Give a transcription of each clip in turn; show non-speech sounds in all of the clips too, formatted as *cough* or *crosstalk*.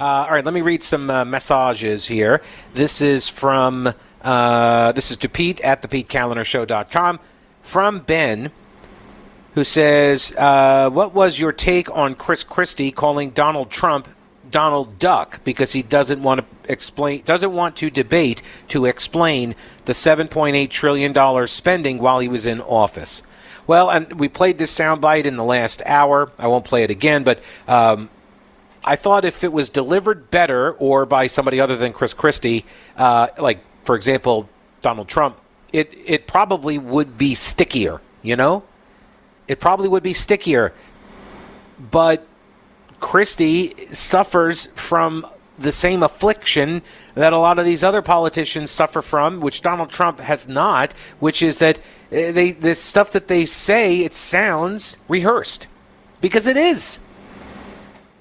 Uh, all right, let me read some uh, messages here. This is from uh, this is to Pete at thepetekalinershow.com from Ben, who says, uh, "What was your take on Chris Christie calling Donald Trump Donald Duck because he doesn't want to explain, doesn't want to debate to explain the 7.8 trillion dollars spending while he was in office?" Well, and we played this soundbite in the last hour. I won't play it again, but. Um, I thought if it was delivered better or by somebody other than Chris Christie, uh, like for example Donald Trump, it it probably would be stickier. You know, it probably would be stickier. But Christie suffers from the same affliction that a lot of these other politicians suffer from, which Donald Trump has not, which is that uh, they the stuff that they say it sounds rehearsed because it is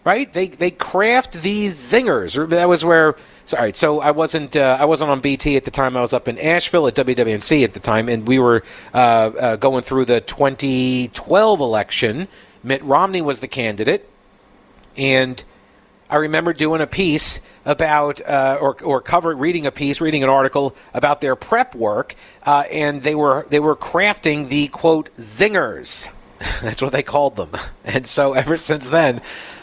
right? They they craft these zingers. That was where. Sorry, so I wasn't uh, I wasn't on BT at the time. I was up in Asheville at WWNC at the time, and we were uh, uh, going through the 2012 election. Mitt Romney was the candidate, and I remember doing a piece about uh, or or cover reading a piece, reading an article about their prep work, uh, and they were they were crafting the quote zingers. *laughs* That's what they called them, *laughs* and so ever since then.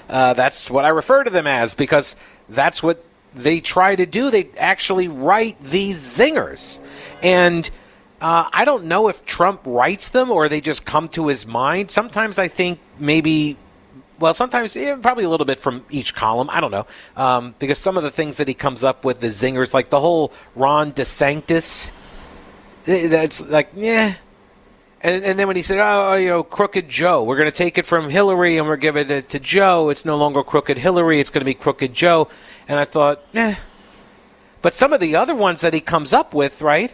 Uh, that's what I refer to them as because that's what they try to do. They actually write these zingers. And uh, I don't know if Trump writes them or they just come to his mind. Sometimes I think maybe. Well, sometimes yeah, probably a little bit from each column. I don't know um, because some of the things that he comes up with, the zingers, like the whole Ron DeSantis, eh, that's like, yeah, and, and then when he said, oh, you know, Crooked Joe, we're going to take it from Hillary and we're giving it to Joe. It's no longer Crooked Hillary. It's going to be Crooked Joe. And I thought, eh. But some of the other ones that he comes up with, right?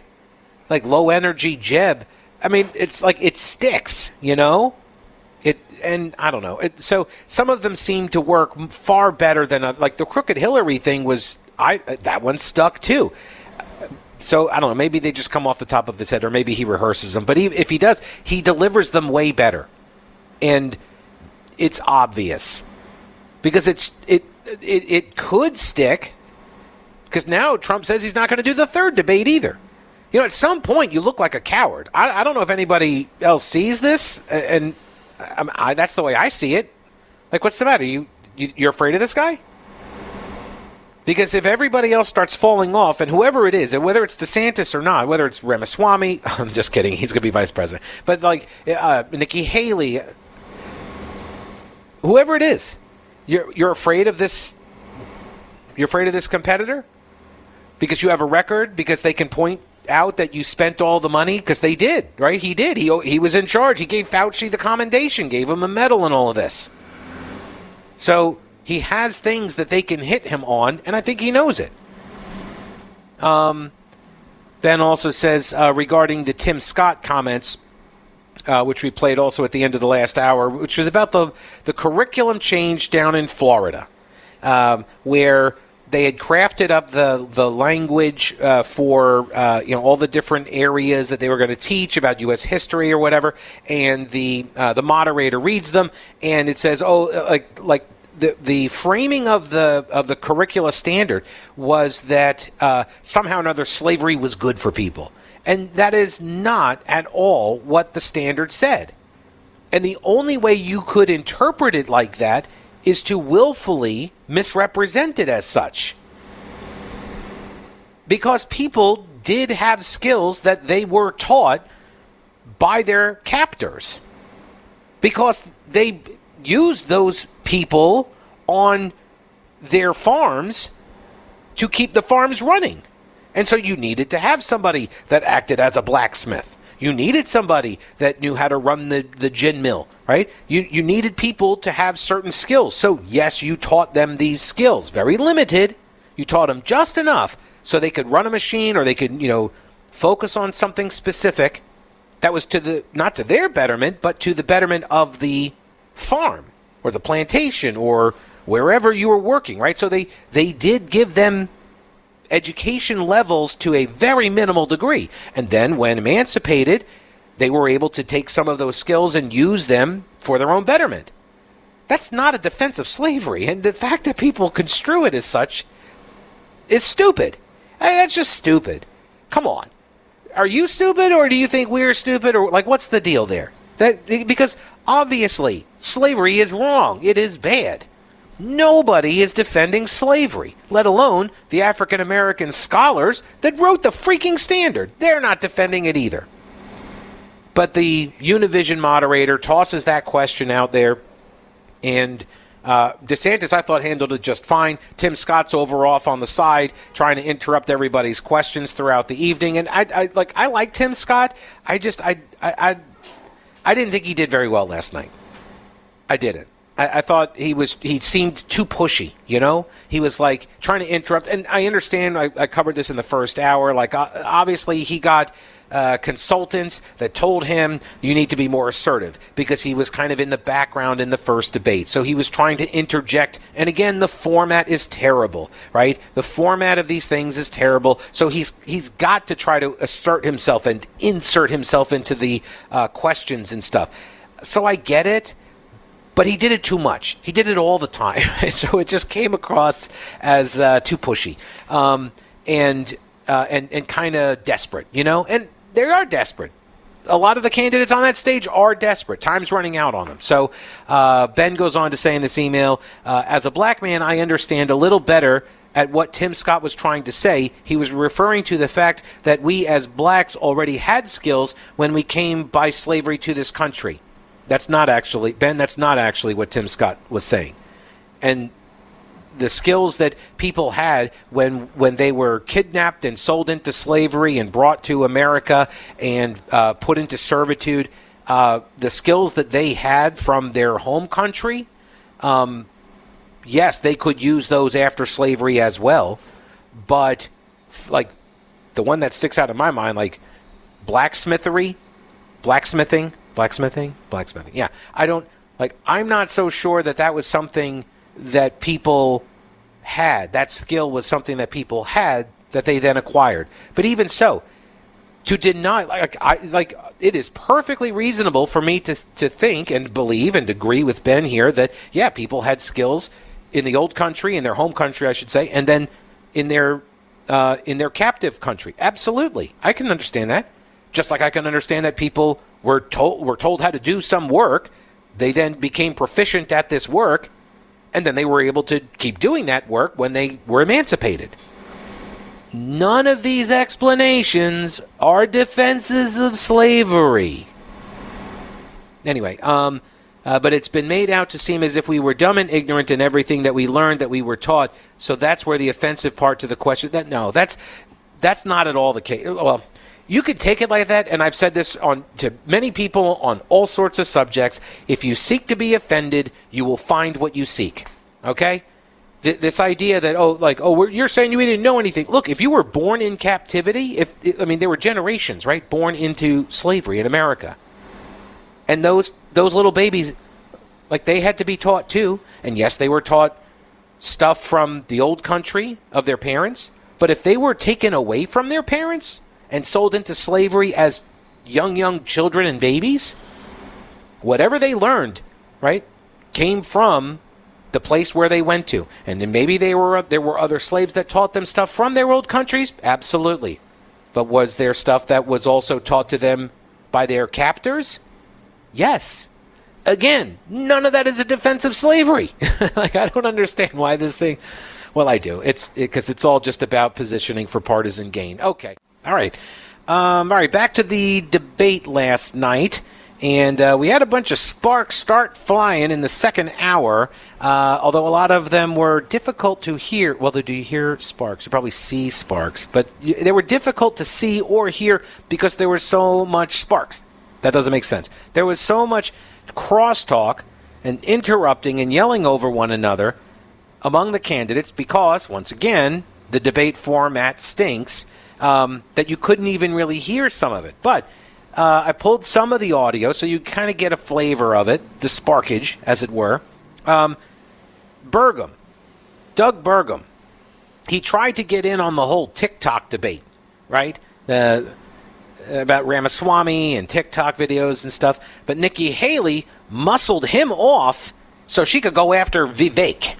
Like low energy Jeb. I mean, it's like it sticks, you know? It and I don't know. It, so some of them seem to work far better than like the Crooked Hillary thing was. I that one stuck too. So I don't know. Maybe they just come off the top of his head, or maybe he rehearses them. But he, if he does, he delivers them way better, and it's obvious because it's it it, it could stick. Because now Trump says he's not going to do the third debate either. You know, at some point you look like a coward. I, I don't know if anybody else sees this, and I, I, that's the way I see it. Like, what's the matter? You, you you're afraid of this guy? Because if everybody else starts falling off, and whoever it is, and whether it's DeSantis or not, whether it's Ramaswamy, *laughs* I'm just kidding, he's going to be vice president, but like uh, Nikki Haley, whoever it is, you're you're afraid of this. You're afraid of this competitor because you have a record because they can point out that you spent all the money because they did, right? He did. He he was in charge. He gave Fauci the commendation, gave him a medal, and all of this. So he has things that they can hit him on, and I think he knows it. Um, ben also says uh, regarding the Tim Scott comments, uh, which we played also at the end of the last hour, which was about the, the curriculum change down in Florida, um, where they had crafted up the the language uh, for uh, you know all the different areas that they were going to teach about U.S. history or whatever, and the uh, the moderator reads them, and it says, oh, like like the the framing of the of the curricula standard was that uh, somehow or another slavery was good for people, and that is not at all what the standard said. And the only way you could interpret it like that is to willfully misrepresent it as such. Because people did have skills that they were taught by their captors. Because they used those people on their farms to keep the farms running. And so you needed to have somebody that acted as a blacksmith. You needed somebody that knew how to run the, the gin mill, right? You, you needed people to have certain skills. So, yes, you taught them these skills, very limited. You taught them just enough so they could run a machine or they could, you know, focus on something specific that was to the not to their betterment, but to the betterment of the farm or the plantation or wherever you were working, right? So they they did give them education levels to a very minimal degree. And then when emancipated, they were able to take some of those skills and use them for their own betterment. That's not a defense of slavery. And the fact that people construe it as such is stupid. I mean, that's just stupid. Come on. Are you stupid or do you think we're stupid or like what's the deal there? That because obviously slavery is wrong. It is bad. Nobody is defending slavery, let alone the African American scholars that wrote the freaking standard. They're not defending it either. But the Univision moderator tosses that question out there, and uh, DeSantis, I thought, handled it just fine. Tim Scott's over off on the side, trying to interrupt everybody's questions throughout the evening. And I, I like, I like Tim Scott. I just, I, I, I, I didn't think he did very well last night. I didn't. I, I, thought he was he seemed too pushy. You know, he was like trying to interrupt. And I understand. I, I covered this in the first hour. Like uh, obviously he got. Uh, consultants that told him you need to be more assertive because he was kind of in the background in the first debate. So he was trying to interject. And again, the format is terrible, right? The format of these things is terrible. So he's he's got to try to assert himself and insert himself into the uh, questions and stuff. So I get it but he did it too much. He did it all the time, *laughs* so it just came across as uh, too pushy um, and uh, and and kind of desperate, you know. And they are desperate. A lot of the candidates on that stage are desperate. Time's running out on them. So uh, Ben goes on to say in this email, uh, as a black man, I understand a little better at what Tim Scott was trying to say. He was referring to the fact that we as blacks already had skills when we came by slavery to this country. That's not actually Ben. That's not actually what Tim Scott was saying, and the skills that people had when when they were kidnapped and sold into slavery and brought to America and uh, put into servitude, uh, the skills that they had from their home country, um, yes, they could use those after slavery as well, but like the one that sticks out in my mind, like blacksmithery, blacksmithing blacksmithing? Blacksmithing. Yeah. I don't like i'm not so sure that that was something that people had. That skill was something that people had that they then acquired. But even so to deny like I like it is perfectly reasonable for me to to think and believe and agree with Ben here that yeah people had skills in the old country in their home country I should say and then in their uh, in their captive country. Absolutely. I can understand that. Just like I can understand that people were told were told how to do some work. They then became proficient at this work, and then they were able to keep doing that work when they were emancipated. None of these explanations are defenses of slavery. Anyway, um, uh, but it's been made out to seem as if we were dumb and ignorant in everything that we learned that we were taught. So that's where the offensive part to the question that no, that's that's not at all the case. Well, you could take it like that, and I've said this on to many people on all sorts of subjects. If you seek to be offended, you will find what you seek. Okay? Th- this idea that oh, like oh, you're saying you didn't know anything. Look, if you were born in captivity, if I mean there were generations, right, born into slavery in America, and those those little babies, like they had to be taught too. And yes, they were taught stuff from the old country of their parents. But if they were taken away from their parents, and sold into slavery as young, young children and babies, whatever they learned, right, came from the place where they went to. And then maybe they were there were other slaves that taught them stuff from their old countries? Absolutely. But was there stuff that was also taught to them by their captors? Yes. Again, none of that is a defense of slavery. *laughs* like I don't understand why this thing well, I do. It's because it, it's all just about positioning for partisan gain. Okay. All right. Um, all right, back to the debate last night. And uh, we had a bunch of sparks start flying in the second hour, uh, although a lot of them were difficult to hear. Well, do you hear sparks? You probably see sparks, but they were difficult to see or hear because there was so much sparks. That doesn't make sense. There was so much crosstalk and interrupting and yelling over one another among the candidates because, once again, the debate format stinks um, that you couldn't even really hear some of it. But uh, I pulled some of the audio so you kind of get a flavor of it, the sparkage, as it were. Um, Burgum, Doug Burgum, he tried to get in on the whole TikTok debate, right? Uh, about Ramaswamy and TikTok videos and stuff. But Nikki Haley muscled him off so she could go after Vivek.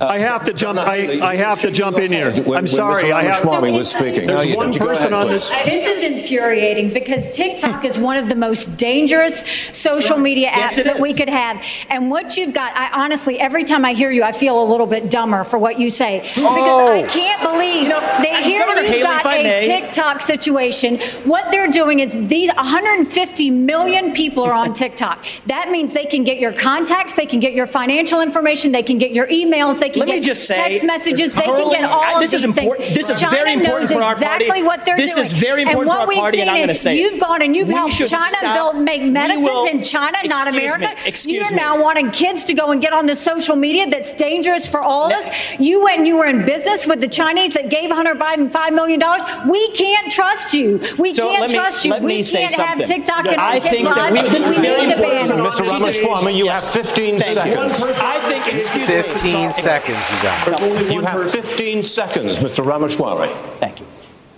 Uh, I have to jump. I, I have to jump in here. When, I'm sorry. I have. Swami was speaking. There's no, one person ahead, on this. This is infuriating because TikTok is one of the most dangerous social media apps yes, that is. we could have. And what you've got, I honestly, every time I hear you, I feel a little bit dumber for what you say because oh. I can't believe they hear you've got a TikTok situation. What they're doing is these 150 million people are on *laughs* TikTok. That means they can get your contacts, they can get your financial information, they can get your emails they can Let get me just say, text messages. They can get all this of is important. Things. This is China very important for our exactly party. what they're this doing. is very important and for our party, and I'm going to say You've gone and you've we helped China build, make medicines will, in China, not America. Me, excuse You're me. now wanting kids to go and get on the social media that's dangerous for all of us. You went you were in business with the Chinese that gave Hunter Biden $5 million. We can't trust you. We so can't me, trust you. We can't have TikTok and I our think kids' lives. This is very important. Mr. Ramaswamy, you yes. have 15 Thank seconds. I think, excuse 15 me. Seconds, you got. You have 15 seconds, Mr. Ramaswamy. Thank you.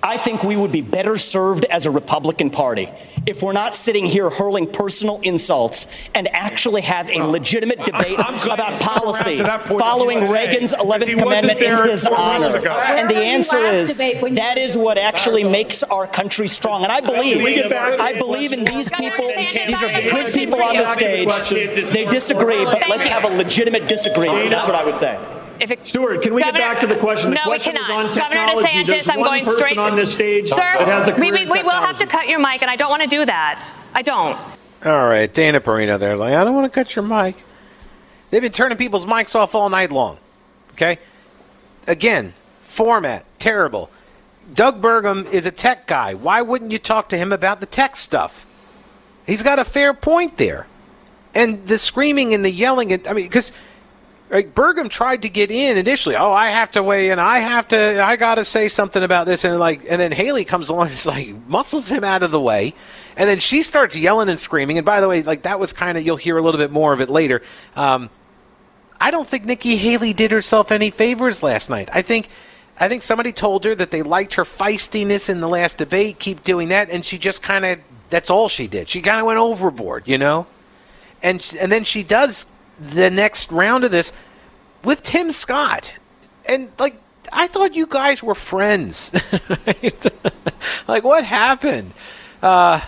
I think we would be better served as a Republican Party if we're not sitting here hurling personal insults and actually have a legitimate debate about policy following Reagan's 11th Amendment in his honor. And the answer is that is what actually makes our country strong. And I believe, I believe in these people. These are good people on the stage. They disagree, but let's have a legitimate disagreement. That's what I would say if it, Stuart, can we Governor, get back to the question? The no, question we cannot. on technology. Governor DeSantis, There's I'm one going person straight on this stage Sir, that has a we, we, we will have to cut your mic, and I don't want to do that. I don't. All right, Dana Perino there. Like, I don't want to cut your mic. They've been turning people's mics off all night long. Okay? Again, format, terrible. Doug Burgum is a tech guy. Why wouldn't you talk to him about the tech stuff? He's got a fair point there. And the screaming and the yelling, and, I mean, because like Burgum tried to get in initially. Oh, I have to weigh in. I have to. I got to say something about this. And like, and then Haley comes along, *laughs* and like muscles him out of the way, and then she starts yelling and screaming. And by the way, like that was kind of you'll hear a little bit more of it later. Um, I don't think Nikki Haley did herself any favors last night. I think. I think somebody told her that they liked her feistiness in the last debate. Keep doing that, and she just kind of that's all she did. She kind of went overboard, you know. And and then she does the next round of this with Tim Scott. And like I thought you guys were friends. *laughs* *laughs* like what happened? Uh,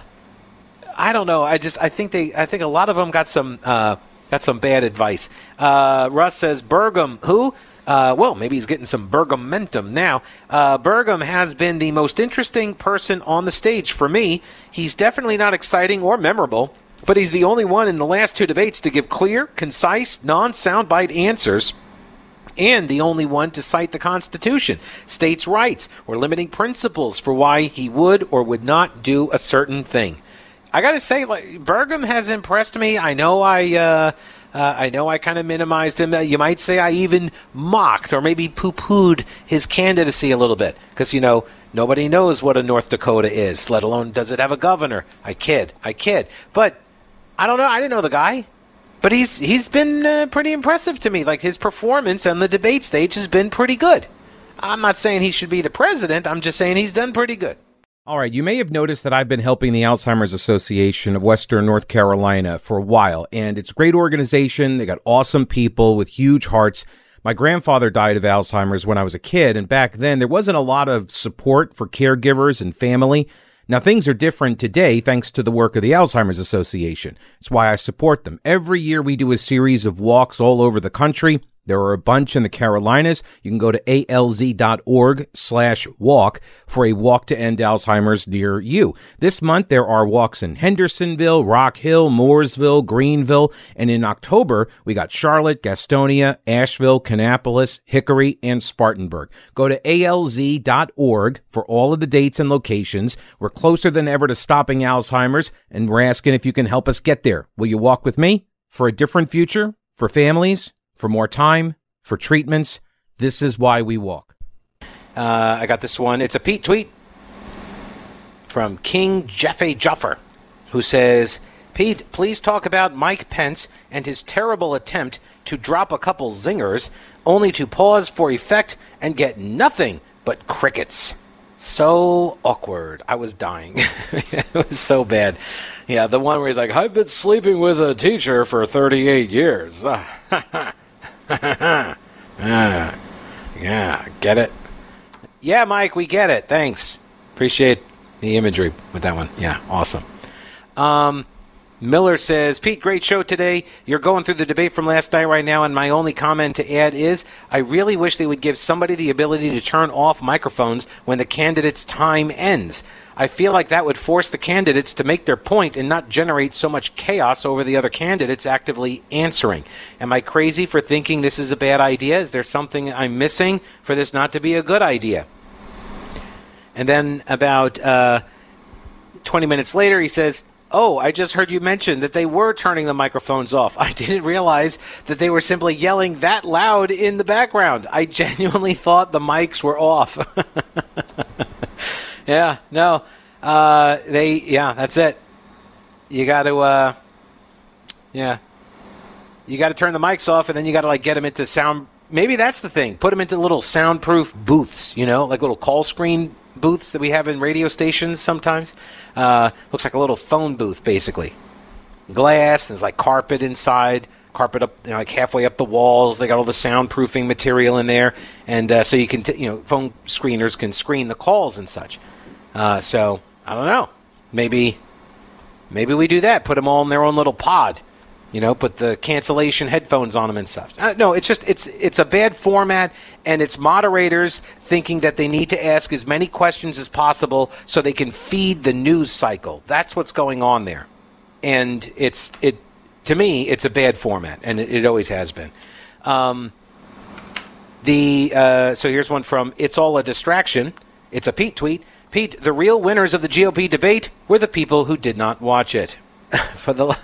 I don't know. I just I think they I think a lot of them got some uh, got some bad advice. Uh, Russ says Burgum who? Uh, well, maybe he's getting some Bergamentum now. Uh, Burgum has been the most interesting person on the stage for me. He's definitely not exciting or memorable, but he's the only one in the last two debates to give clear, concise, non soundbite answers and the only one to cite the Constitution, states' rights, or limiting principles for why he would or would not do a certain thing. I got to say, like Burgum has impressed me. I know I. Uh, uh, I know I kind of minimized him. You might say I even mocked or maybe poo pooed his candidacy a little bit because, you know, nobody knows what a North Dakota is, let alone does it have a governor. I kid. I kid. But I don't know. I didn't know the guy, but he's he's been uh, pretty impressive to me. Like his performance on the debate stage has been pretty good. I'm not saying he should be the president. I'm just saying he's done pretty good. All right, you may have noticed that I've been helping the Alzheimer's Association of Western North Carolina for a while, and it's a great organization. They got awesome people with huge hearts. My grandfather died of Alzheimer's when I was a kid, and back then there wasn't a lot of support for caregivers and family. Now, things are different today thanks to the work of the Alzheimer's Association. It's why I support them. Every year we do a series of walks all over the country There are a bunch in the Carolinas. You can go to alz.org slash walk for a walk to end Alzheimer's near you. This month, there are walks in Hendersonville, Rock Hill, Mooresville, Greenville, and in October, we got Charlotte, Gastonia, Asheville, Kannapolis, Hickory, and Spartanburg. Go to alz.org for all of the dates and locations. We're closer than ever to stopping Alzheimer's, and we're asking if you can help us get there. Will you walk with me for a different future, for families, for more time, for treatments. This is why we walk. Uh, I got this one. It's a Pete tweet from King Jeffy Juffer, who says, Pete, please talk about Mike Pence and his terrible attempt to drop a couple zingers, only to pause for effect and get nothing but crickets. So awkward. I was dying. *laughs* it was so bad. Yeah, the one where he's like, I've been sleeping with a teacher for 38 years. *laughs* *laughs* ah, yeah, get it? Yeah, Mike, we get it. Thanks. Appreciate the imagery with that one. Yeah, awesome. Um, Miller says, Pete, great show today. You're going through the debate from last night right now, and my only comment to add is I really wish they would give somebody the ability to turn off microphones when the candidate's time ends. I feel like that would force the candidates to make their point and not generate so much chaos over the other candidates actively answering. Am I crazy for thinking this is a bad idea? Is there something I'm missing for this not to be a good idea? And then about uh, 20 minutes later, he says, Oh, I just heard you mention that they were turning the microphones off. I *laughs* didn't realize that they were simply yelling that loud in the background. I genuinely thought the mics were off. *laughs* Yeah, no. Uh, they, yeah, that's it. You got to, uh, yeah. You got to turn the mics off, and then you got to like get them into sound. Maybe that's the thing. Put them into little soundproof booths. You know, like little call screen booths that we have in radio stations sometimes. Uh, looks like a little phone booth, basically. Glass, there's like carpet inside carpet up, you know, like halfway up the walls. They got all the soundproofing material in there, and uh, so you can, t- you know, phone screeners can screen the calls and such. Uh, so I don't know. Maybe maybe we do that. Put them all in their own little pod. You know, put the cancellation headphones on them and stuff. Uh, no, it's just it's it's a bad format, and it's moderators thinking that they need to ask as many questions as possible so they can feed the news cycle. That's what's going on there, and it's it to me it's a bad format, and it, it always has been. Um, the uh, so here's one from it's all a distraction. It's a Pete tweet. Pete, the real winners of the GOP debate were the people who did not watch it. *laughs* for the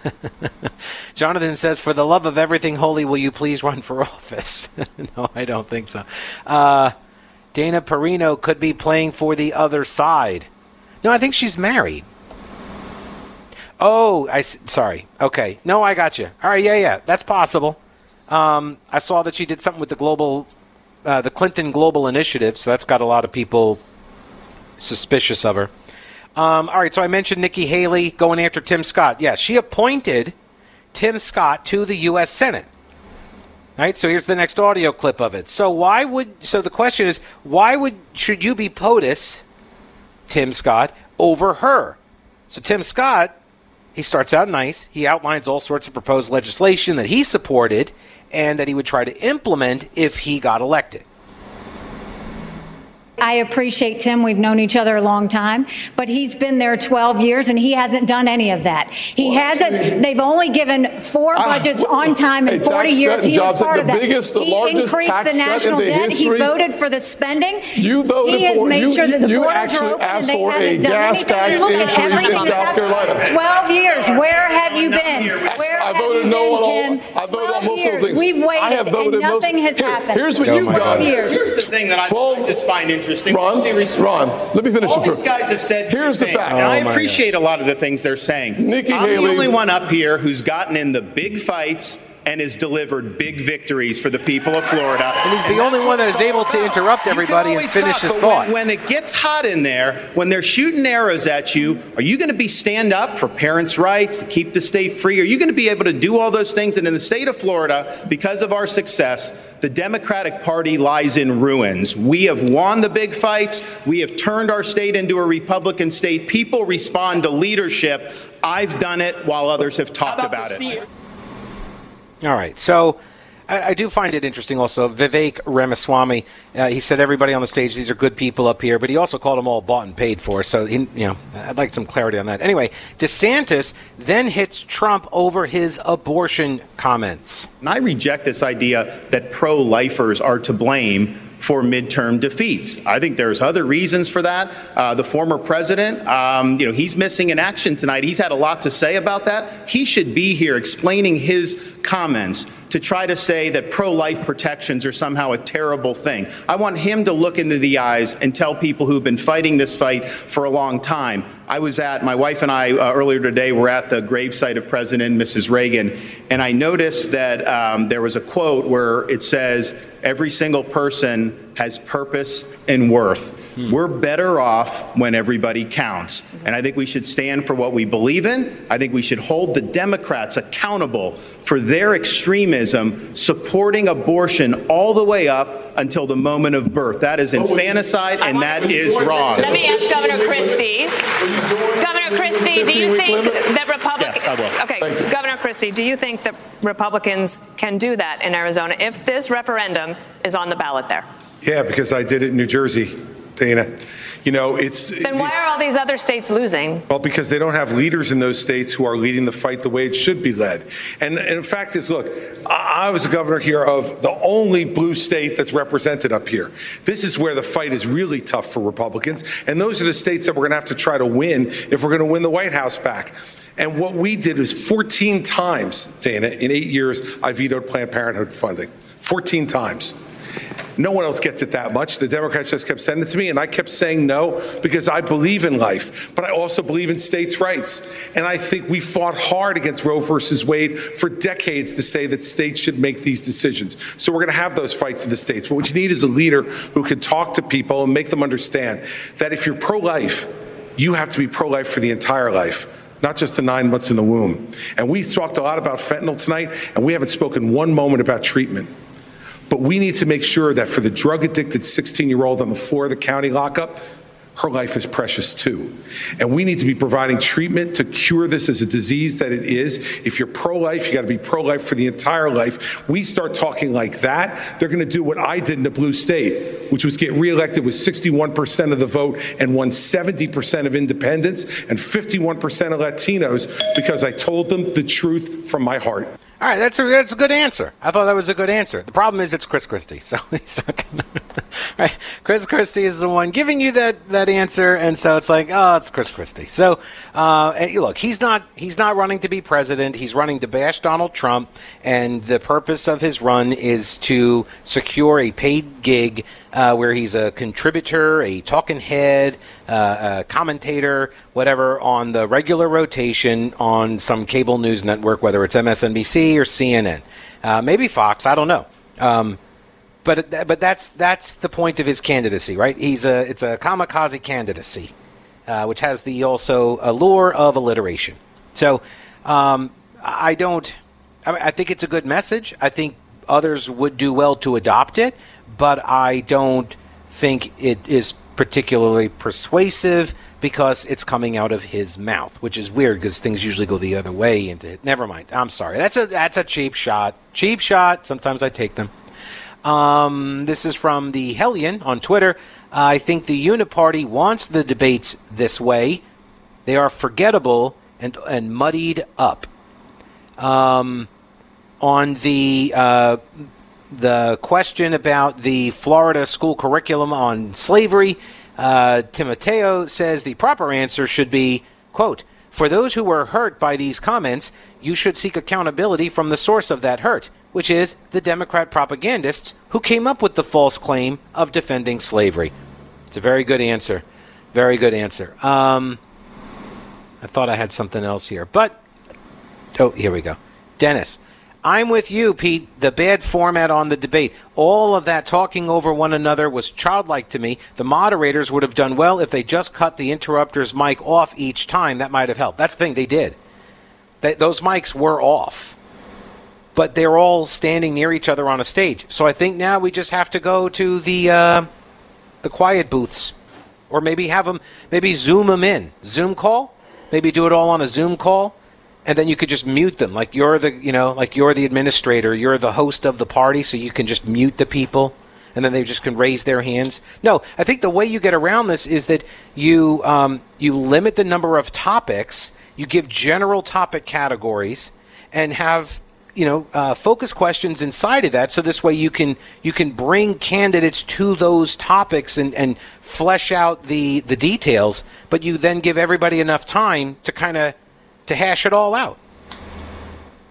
*laughs* Jonathan says, "For the love of everything holy, will you please run for *laughs* office?" no, I don't think so. Uh, Dana Perino could be playing for the other side. No, I think she's married. Oh, I sorry. Okay, no, I got you. All right, yeah, yeah, that's possible. Um, I saw that she did something with the global, uh, the Clinton Global Initiative, so that's got a lot of people suspicious of her. Um, all right, so I mentioned Nikki Haley going after Tim Scott. Yeah, she appointed Tim Scott to the U.S. Senate. All right, so here's the next audio clip of it. So why would so the question is why would should you be POTUS, Tim Scott, over her? So Tim Scott, he starts out nice. He outlines all sorts of proposed legislation that he supported and that he would try to implement if he got elected. I appreciate Tim. We've known each other a long time, but he's been there 12 years and he hasn't done any of that. He well, hasn't. They've only given four ah, budgets uh, on time in 40 years. He was part of that. Biggest, he increased the national the debt. History. He voted for the spending. You voted he has for, made you, sure that the borders are open and they haven't done anything. Look at everything that's happened. 12 years. Where have you been? Where I have voted you no been, Tim? I voted on most of those things. We've waited I have voted and nothing has happened. Here's what you've done. Here's the thing that I just find interesting interesting. Ron, Ron, let me finish All these guys have said. Here's the fact. And oh I appreciate a lot of the things they're saying. Nikki I'm Haley. the only one up here who's gotten in the big fights and has delivered big victories for the people of Florida. And he's the and only one that is able to interrupt everybody and finish talk, his thought. When, when, it gets hot in there, when they're shooting arrows at you, are you going to be stand up for parents' rights to keep the state free? Are you going to be able to do all those things? And in the state of Florida, because of our success, the Democratic Party lies in ruins. We have won the big fights. We have turned our state into a Republican state. People respond to leadership. I've done it while others have talked about, about it. All right. So I, I, do find it interesting also. Vivek Ramaswamy, uh, he said everybody on the stage, these are good people up here, but he also called them all bought and paid for. So, he, you know, I'd like some clarity on that. Anyway, DeSantis then hits Trump over his abortion comments. And I reject this idea that pro lifers are to blame for midterm defeats. I think there's other reasons for that. Uh, the former president, um, you know, he's missing in action tonight. He's had a lot to say about that. He should be here explaining his comments to try to say that pro life protections are somehow a terrible thing. I want him to look into the eyes and tell people who've been fighting this fight for a long time. I was at, my wife and I uh, earlier today were at the gravesite of President Mrs. Reagan, and I noticed that um, there was a quote where it says, every single person has purpose and worth. Hmm. We're better off when everybody counts. And I think we should stand for what we believe in. I think we should hold the Democrats accountable for their extremism, supporting abortion all the way up until the moment of birth. That is infanticide and that is wrong. Let me ask Governor Christie. Governor Christie, do you think that Republicans. Yes, okay, Governor Christie, do you think that Republicans can do that in Arizona if this referendum is on the ballot there? Yeah, because I did it in New Jersey, Dana. You know, it's. Then why are all these other states losing? Well, because they don't have leaders in those states who are leading the fight the way it should be led. And, and in fact, is look, I, I was a governor here of the only blue state that's represented up here. This is where the fight is really tough for Republicans, and those are the states that we're going to have to try to win if we're going to win the White House back. And what we did was 14 times, Dana, in eight years, I vetoed Planned Parenthood funding. 14 times. No one else gets it that much. The Democrats just kept sending it to me, and I kept saying no because I believe in life, but I also believe in states' rights. And I think we fought hard against Roe versus Wade for decades to say that states should make these decisions. So we're going to have those fights in the states. But what you need is a leader who can talk to people and make them understand that if you're pro life, you have to be pro life for the entire life not just the nine months in the womb. And we talked a lot about fentanyl tonight, and we haven't spoken one moment about treatment. But we need to make sure that for the drug addicted 16 year old on the floor of the county lockup, her life is precious too. And we need to be providing treatment to cure this as a disease that it is. If you're pro life, you got to be pro life for the entire life. We start talking like that, they're going to do what I did in the blue state, which was get reelected with 61% of the vote and won 70% of independents and 51% of Latinos because I told them the truth from my heart. All right, that's a, that's a good answer. I thought that was a good answer. The problem is it's Chris Christie, *laughs* so he's not gonna. *laughs* right, Chris Christie is the one giving you that, that answer, and so it's like, oh, it's Chris Christie. So, uh, look, he's not he's not running to be president. He's running to bash Donald Trump, and the purpose of his run is to secure a paid gig uh, where he's a contributor, a talking head, uh, a commentator, whatever, on the regular rotation on some cable news network, whether it's MSNBC or CNN, uh, maybe Fox. I don't know. Um, but but that's that's the point of his candidacy, right? He's a it's a kamikaze candidacy, uh, which has the also allure of alliteration. So um, I don't. I, I think it's a good message. I think others would do well to adopt it but I don't think it is particularly persuasive because it's coming out of his mouth, which is weird because things usually go the other way. Into it. Never mind. I'm sorry. That's a that's a cheap shot. Cheap shot. Sometimes I take them. Um, this is from the Hellion on Twitter. I think the Uniparty wants the debates this way. They are forgettable and and muddied up. Um, on the uh, the question about the Florida school curriculum on slavery, uh, Timoteo says the proper answer should be, quote, for those who were hurt by these comments, you should seek accountability from the source of that hurt, which is the Democrat propagandists who came up with the false claim of defending slavery. It's a very good answer. Very good answer. Um, I thought I had something else here, but oh, here we go. Dennis, I'm with you, Pete. The bad format on the debate, all of that talking over one another was childlike to me. The moderators would have done well if they just cut the interrupter's mic off each time. That might have helped. That's the thing, they did. They, those mics were off. But they're all standing near each other on a stage. So I think now we just have to go to the uh, the quiet booths, or maybe have them, maybe zoom them in, Zoom call, maybe do it all on a Zoom call and then you could just mute them. Like you're the, you know, like you're the administrator, you're the host of the party, so you can just mute the people, and then they just can raise their hands. No, I think the way you get around this is that you um, you limit the number of topics, you give general topic categories, and have you know uh, focus questions inside of that so this way you can you can bring candidates to those topics and, and flesh out the the details but you then give everybody enough time to kind of to hash it all out.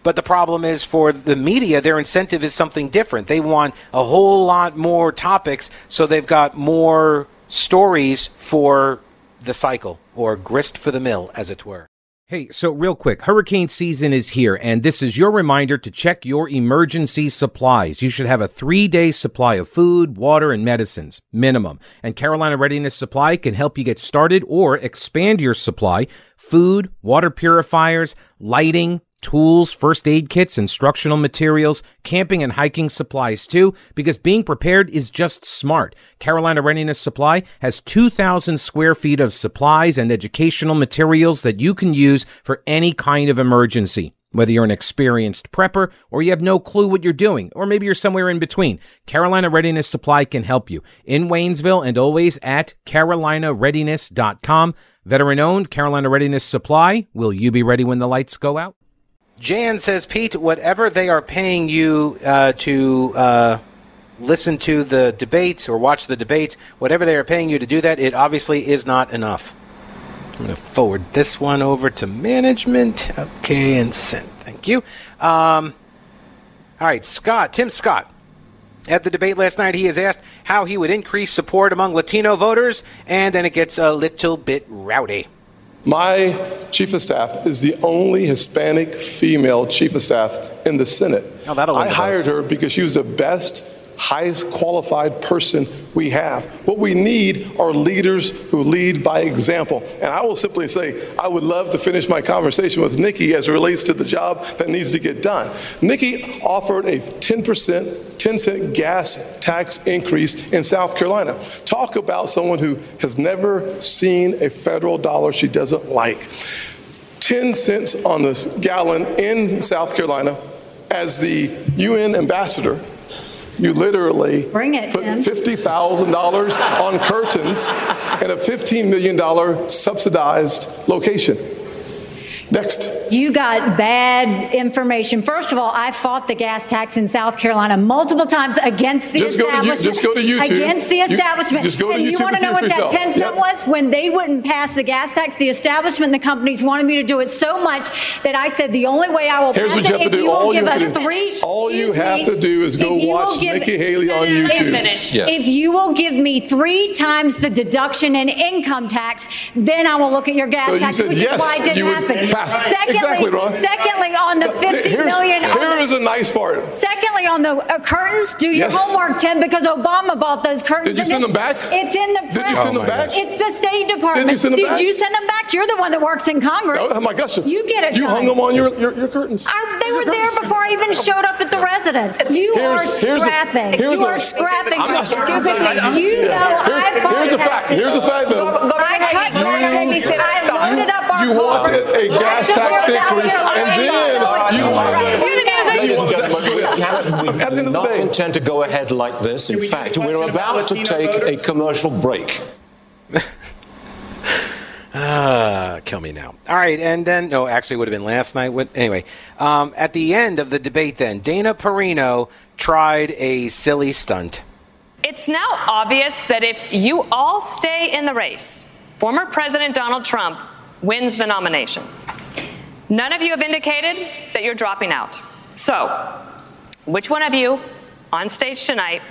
But the problem is for the media their incentive is something different. They want a whole lot more topics so they've got more stories for the cycle or grist for the mill as it were Hey, so real quick, hurricane season is here, and this is your reminder to check your emergency supplies. You should have a three day supply of food, water, and medicines, minimum. And Carolina Readiness Supply can help you get started or expand your supply. Food, water purifiers, lighting, tools, first aid kits, instructional materials, camping and hiking supplies too, because being prepared is just smart. Carolina Readiness Supply has 2,000 square feet of supplies and educational materials that you can use for any kind of emergency. Whether you're an experienced prepper or you have no clue what you're doing, or maybe you're somewhere in between, Carolina Readiness Supply can help you. In Waynesville and always at carolinareadiness.com. Veteran owned Carolina Readiness Supply. Will you be ready when the lights go out? Jan says, Pete, whatever they are paying you uh, to uh, listen to the debates or watch the debates, whatever they are paying you to do that, it obviously is not enough. I'm going to forward this one over to management. Okay, and send. Thank you. Um, all right, Scott, Tim Scott. At the debate last night, he is asked how he would increase support among Latino voters, and then it gets a little bit rowdy. My chief of staff is the only Hispanic female chief of staff in the Senate. Oh, I hired votes. her because she was the best, highest qualified person we have. What we need are leaders who lead by example. And I will simply say, I would love to finish my conversation with Nikki as it relates to the job that needs to get done. Nikki offered a 10%, 10 cent gas tax increase in South Carolina. Talk about someone who has never seen a federal dollar she doesn't like. 10 cents on the gallon in South Carolina as the UN ambassador. You literally Bring it, put $50,000 on curtains in a $15 million subsidized location. Next. You got bad information. First of all, I fought the gas tax in South Carolina multiple times against the Just go to establishment. just go to YouTube. Against the You- establishment. just go to and you want to know what that yourself. 10 cent Yep. was? When they wouldn't pass the gas tax, the establishment and the companies wanted me to do it so much that I said the only way I will Here's pass what you it have to if do. you will All you give us three. all you have me, to do is go if you will watch give- Nikki Haley on YouTube. Yes. If you will give me three times the deduction in income tax, then I will look at your gas So you tax, said which yes, is why it didn't you would happen. pass. Secondly, Exactly, Ron. secondly, on the 50 Here's- million. on Here the- is a nice part. Secondly, on the uh, curtains, do your Yes. homework, Tim, because Obama bought those curtains. Did you send them back? It's in the Did you send them Oh, my back? gosh. It's the State Department. Did you send them back? you send them back? You're the one that works in Congress. Oh my gosh. You get it You done. hung them on your, your, your curtains. I, they were there before I even showed up at the residence. You Here's- are here's a- scrapping. here's you a- are scrapping. I'm not Excuse scrapping. me. You know Here's- I fought here's a fact. Here's a fact, though. I cut taxes. I loaded up our You wanted a gas tax increase, and then you. Ladies and gentlemen, we At the cannot, end of the not day- intend to go ahead like this. In we fact, we're about about to Latino take a commercial break. *laughs* Ah, kill me now. All right, and then no, actually, it would have been last night. What- Anyway, um, at the end of the debate, then Dana Perino tried a silly stunt. It's now obvious that if you all stay in the race, former President Donald Trump wins the nomination. None of you have indicated that you're dropping out. So, which one of you on stage tonight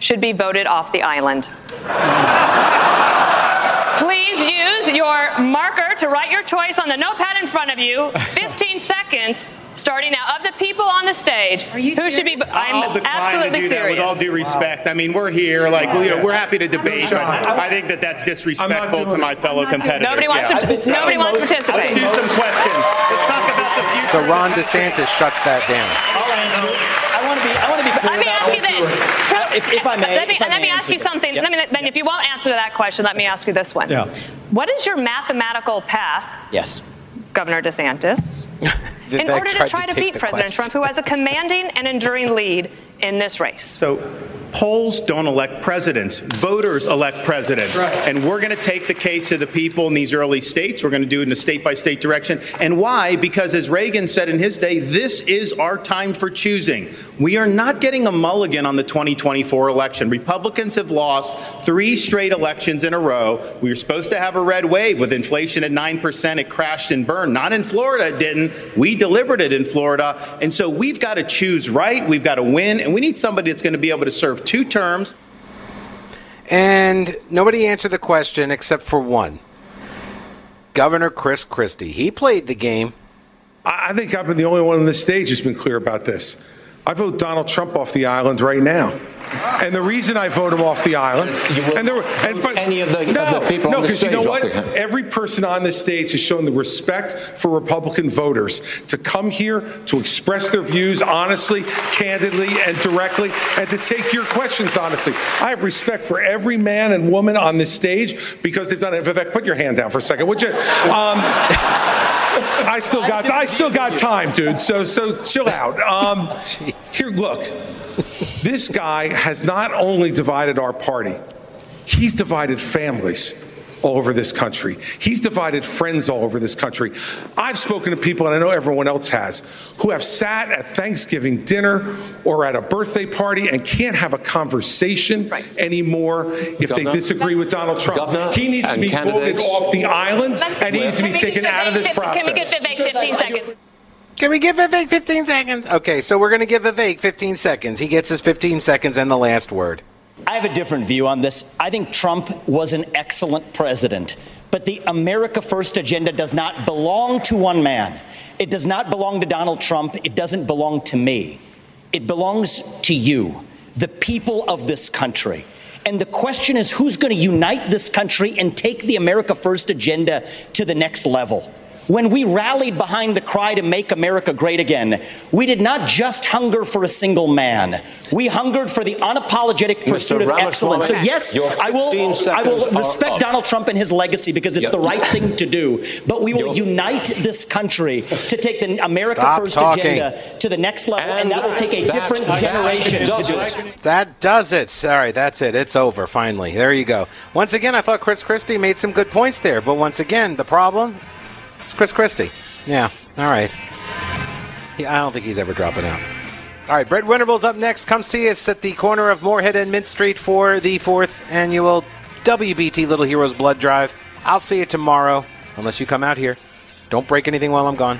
should be voted off the island? Please use your marker to write your choice on the notepad in front of you. *laughs* 15 seconds starting now. Of the people on the stage, Are you who should be? I'm absolutely to that serious. with all due respect. I mean, we're here, like, you know, we're happy to debate, but I think that that's disrespectful to my fellow competitors. Nobody wants Yeah. to. Nobody wants to participate Let's do some questions. Let's talk about the future. So Ron DeSantis shuts that down. I'll answer. I want to be. I want to be clear Let me about ask you this. this. If, if I may, let me, if I let me ask you something. Yeah. Let me, then, if you won't answer to that question, let me ask you this one. Yeah. What is your mathematical path Yes. Governor DeSantis, *laughs* in order to try to, to beat President question. Trump, who has a commanding and enduring lead in this race. So polls don't elect presidents, voters elect presidents. Right. And we're going to take the case of the people in these early states. We're going to do it in a state by state direction. And why? Because as Reagan said in his day, this is our time for choosing. We are not getting a mulligan on the 2024 election. Republicans have lost three straight elections in a row. We were supposed to have a red wave with inflation at 9%. It crashed and burned. Not in Florida, it didn't. We delivered it in Florida. And so we've got to choose right. We've got to win. And we need somebody that's going to be able to serve two terms. And nobody answered the question except for one Governor Chris Christie. He played the game. I think I've been the only one on the stage who's been clear about this. I vote Donald Trump off the island right now. And the reason I vote him off the island, you will and there and, but, any of the, no, of the people no, on the stage. you know what? Every person on this stage has shown the respect for Republican voters to come here to express their views honestly, candidly, and directly, and to take your questions honestly. I have respect for every man and woman on this stage because they've done it. Vivek, put your hand down for a second, would you? Um, *laughs* I still got I still got time, dude. So so chill out. Um, here, look. This guy has not only divided our party, he's divided families all over this country. He's divided friends all over this country. I've spoken to people, and I know everyone else has, who have sat at Thanksgiving dinner or at a birthday party and can't have a conversation right. anymore if Governor, they disagree with Donald Trump. Governor he needs to be voted off the island, and he needs to be taken out of this process. Can we get Vivek 15 seconds? Can we give Vivek 15 seconds? Okay, so we're going to give Vivek 15 seconds. He gets his 15 seconds and the last word. I have a different view on this. I think Trump was an excellent president, but the America First agenda does not belong to one man. It does not belong to Donald Trump. It doesn't belong to me. It belongs to you, the people of this country. And the question is who's going to unite this country and take the America First agenda to the next level? When we rallied behind the cry to make America great again, we did not just hunger for a single man. We hungered for the unapologetic pursuit Mr. of excellence. So yes, I will I will respect Donald Trump and his legacy because it's yep. the right thing to do. But we will unite this country to take the America Stop First talking. agenda to the next level, and, and that will take a different generation to do it. That does it. Sorry, that's it. It's over finally. There you go. Once again, I thought Chris Christie made some good points there, but once again, the problem it's Chris Christie. Yeah. All right. Yeah, I don't think he's ever dropping out. All right, Brett Winterble's up next. Come see us at the corner of Morehead and Mint Street for the fourth annual WBT Little Heroes Blood Drive. I'll see you tomorrow, unless you come out here. Don't break anything while I'm gone.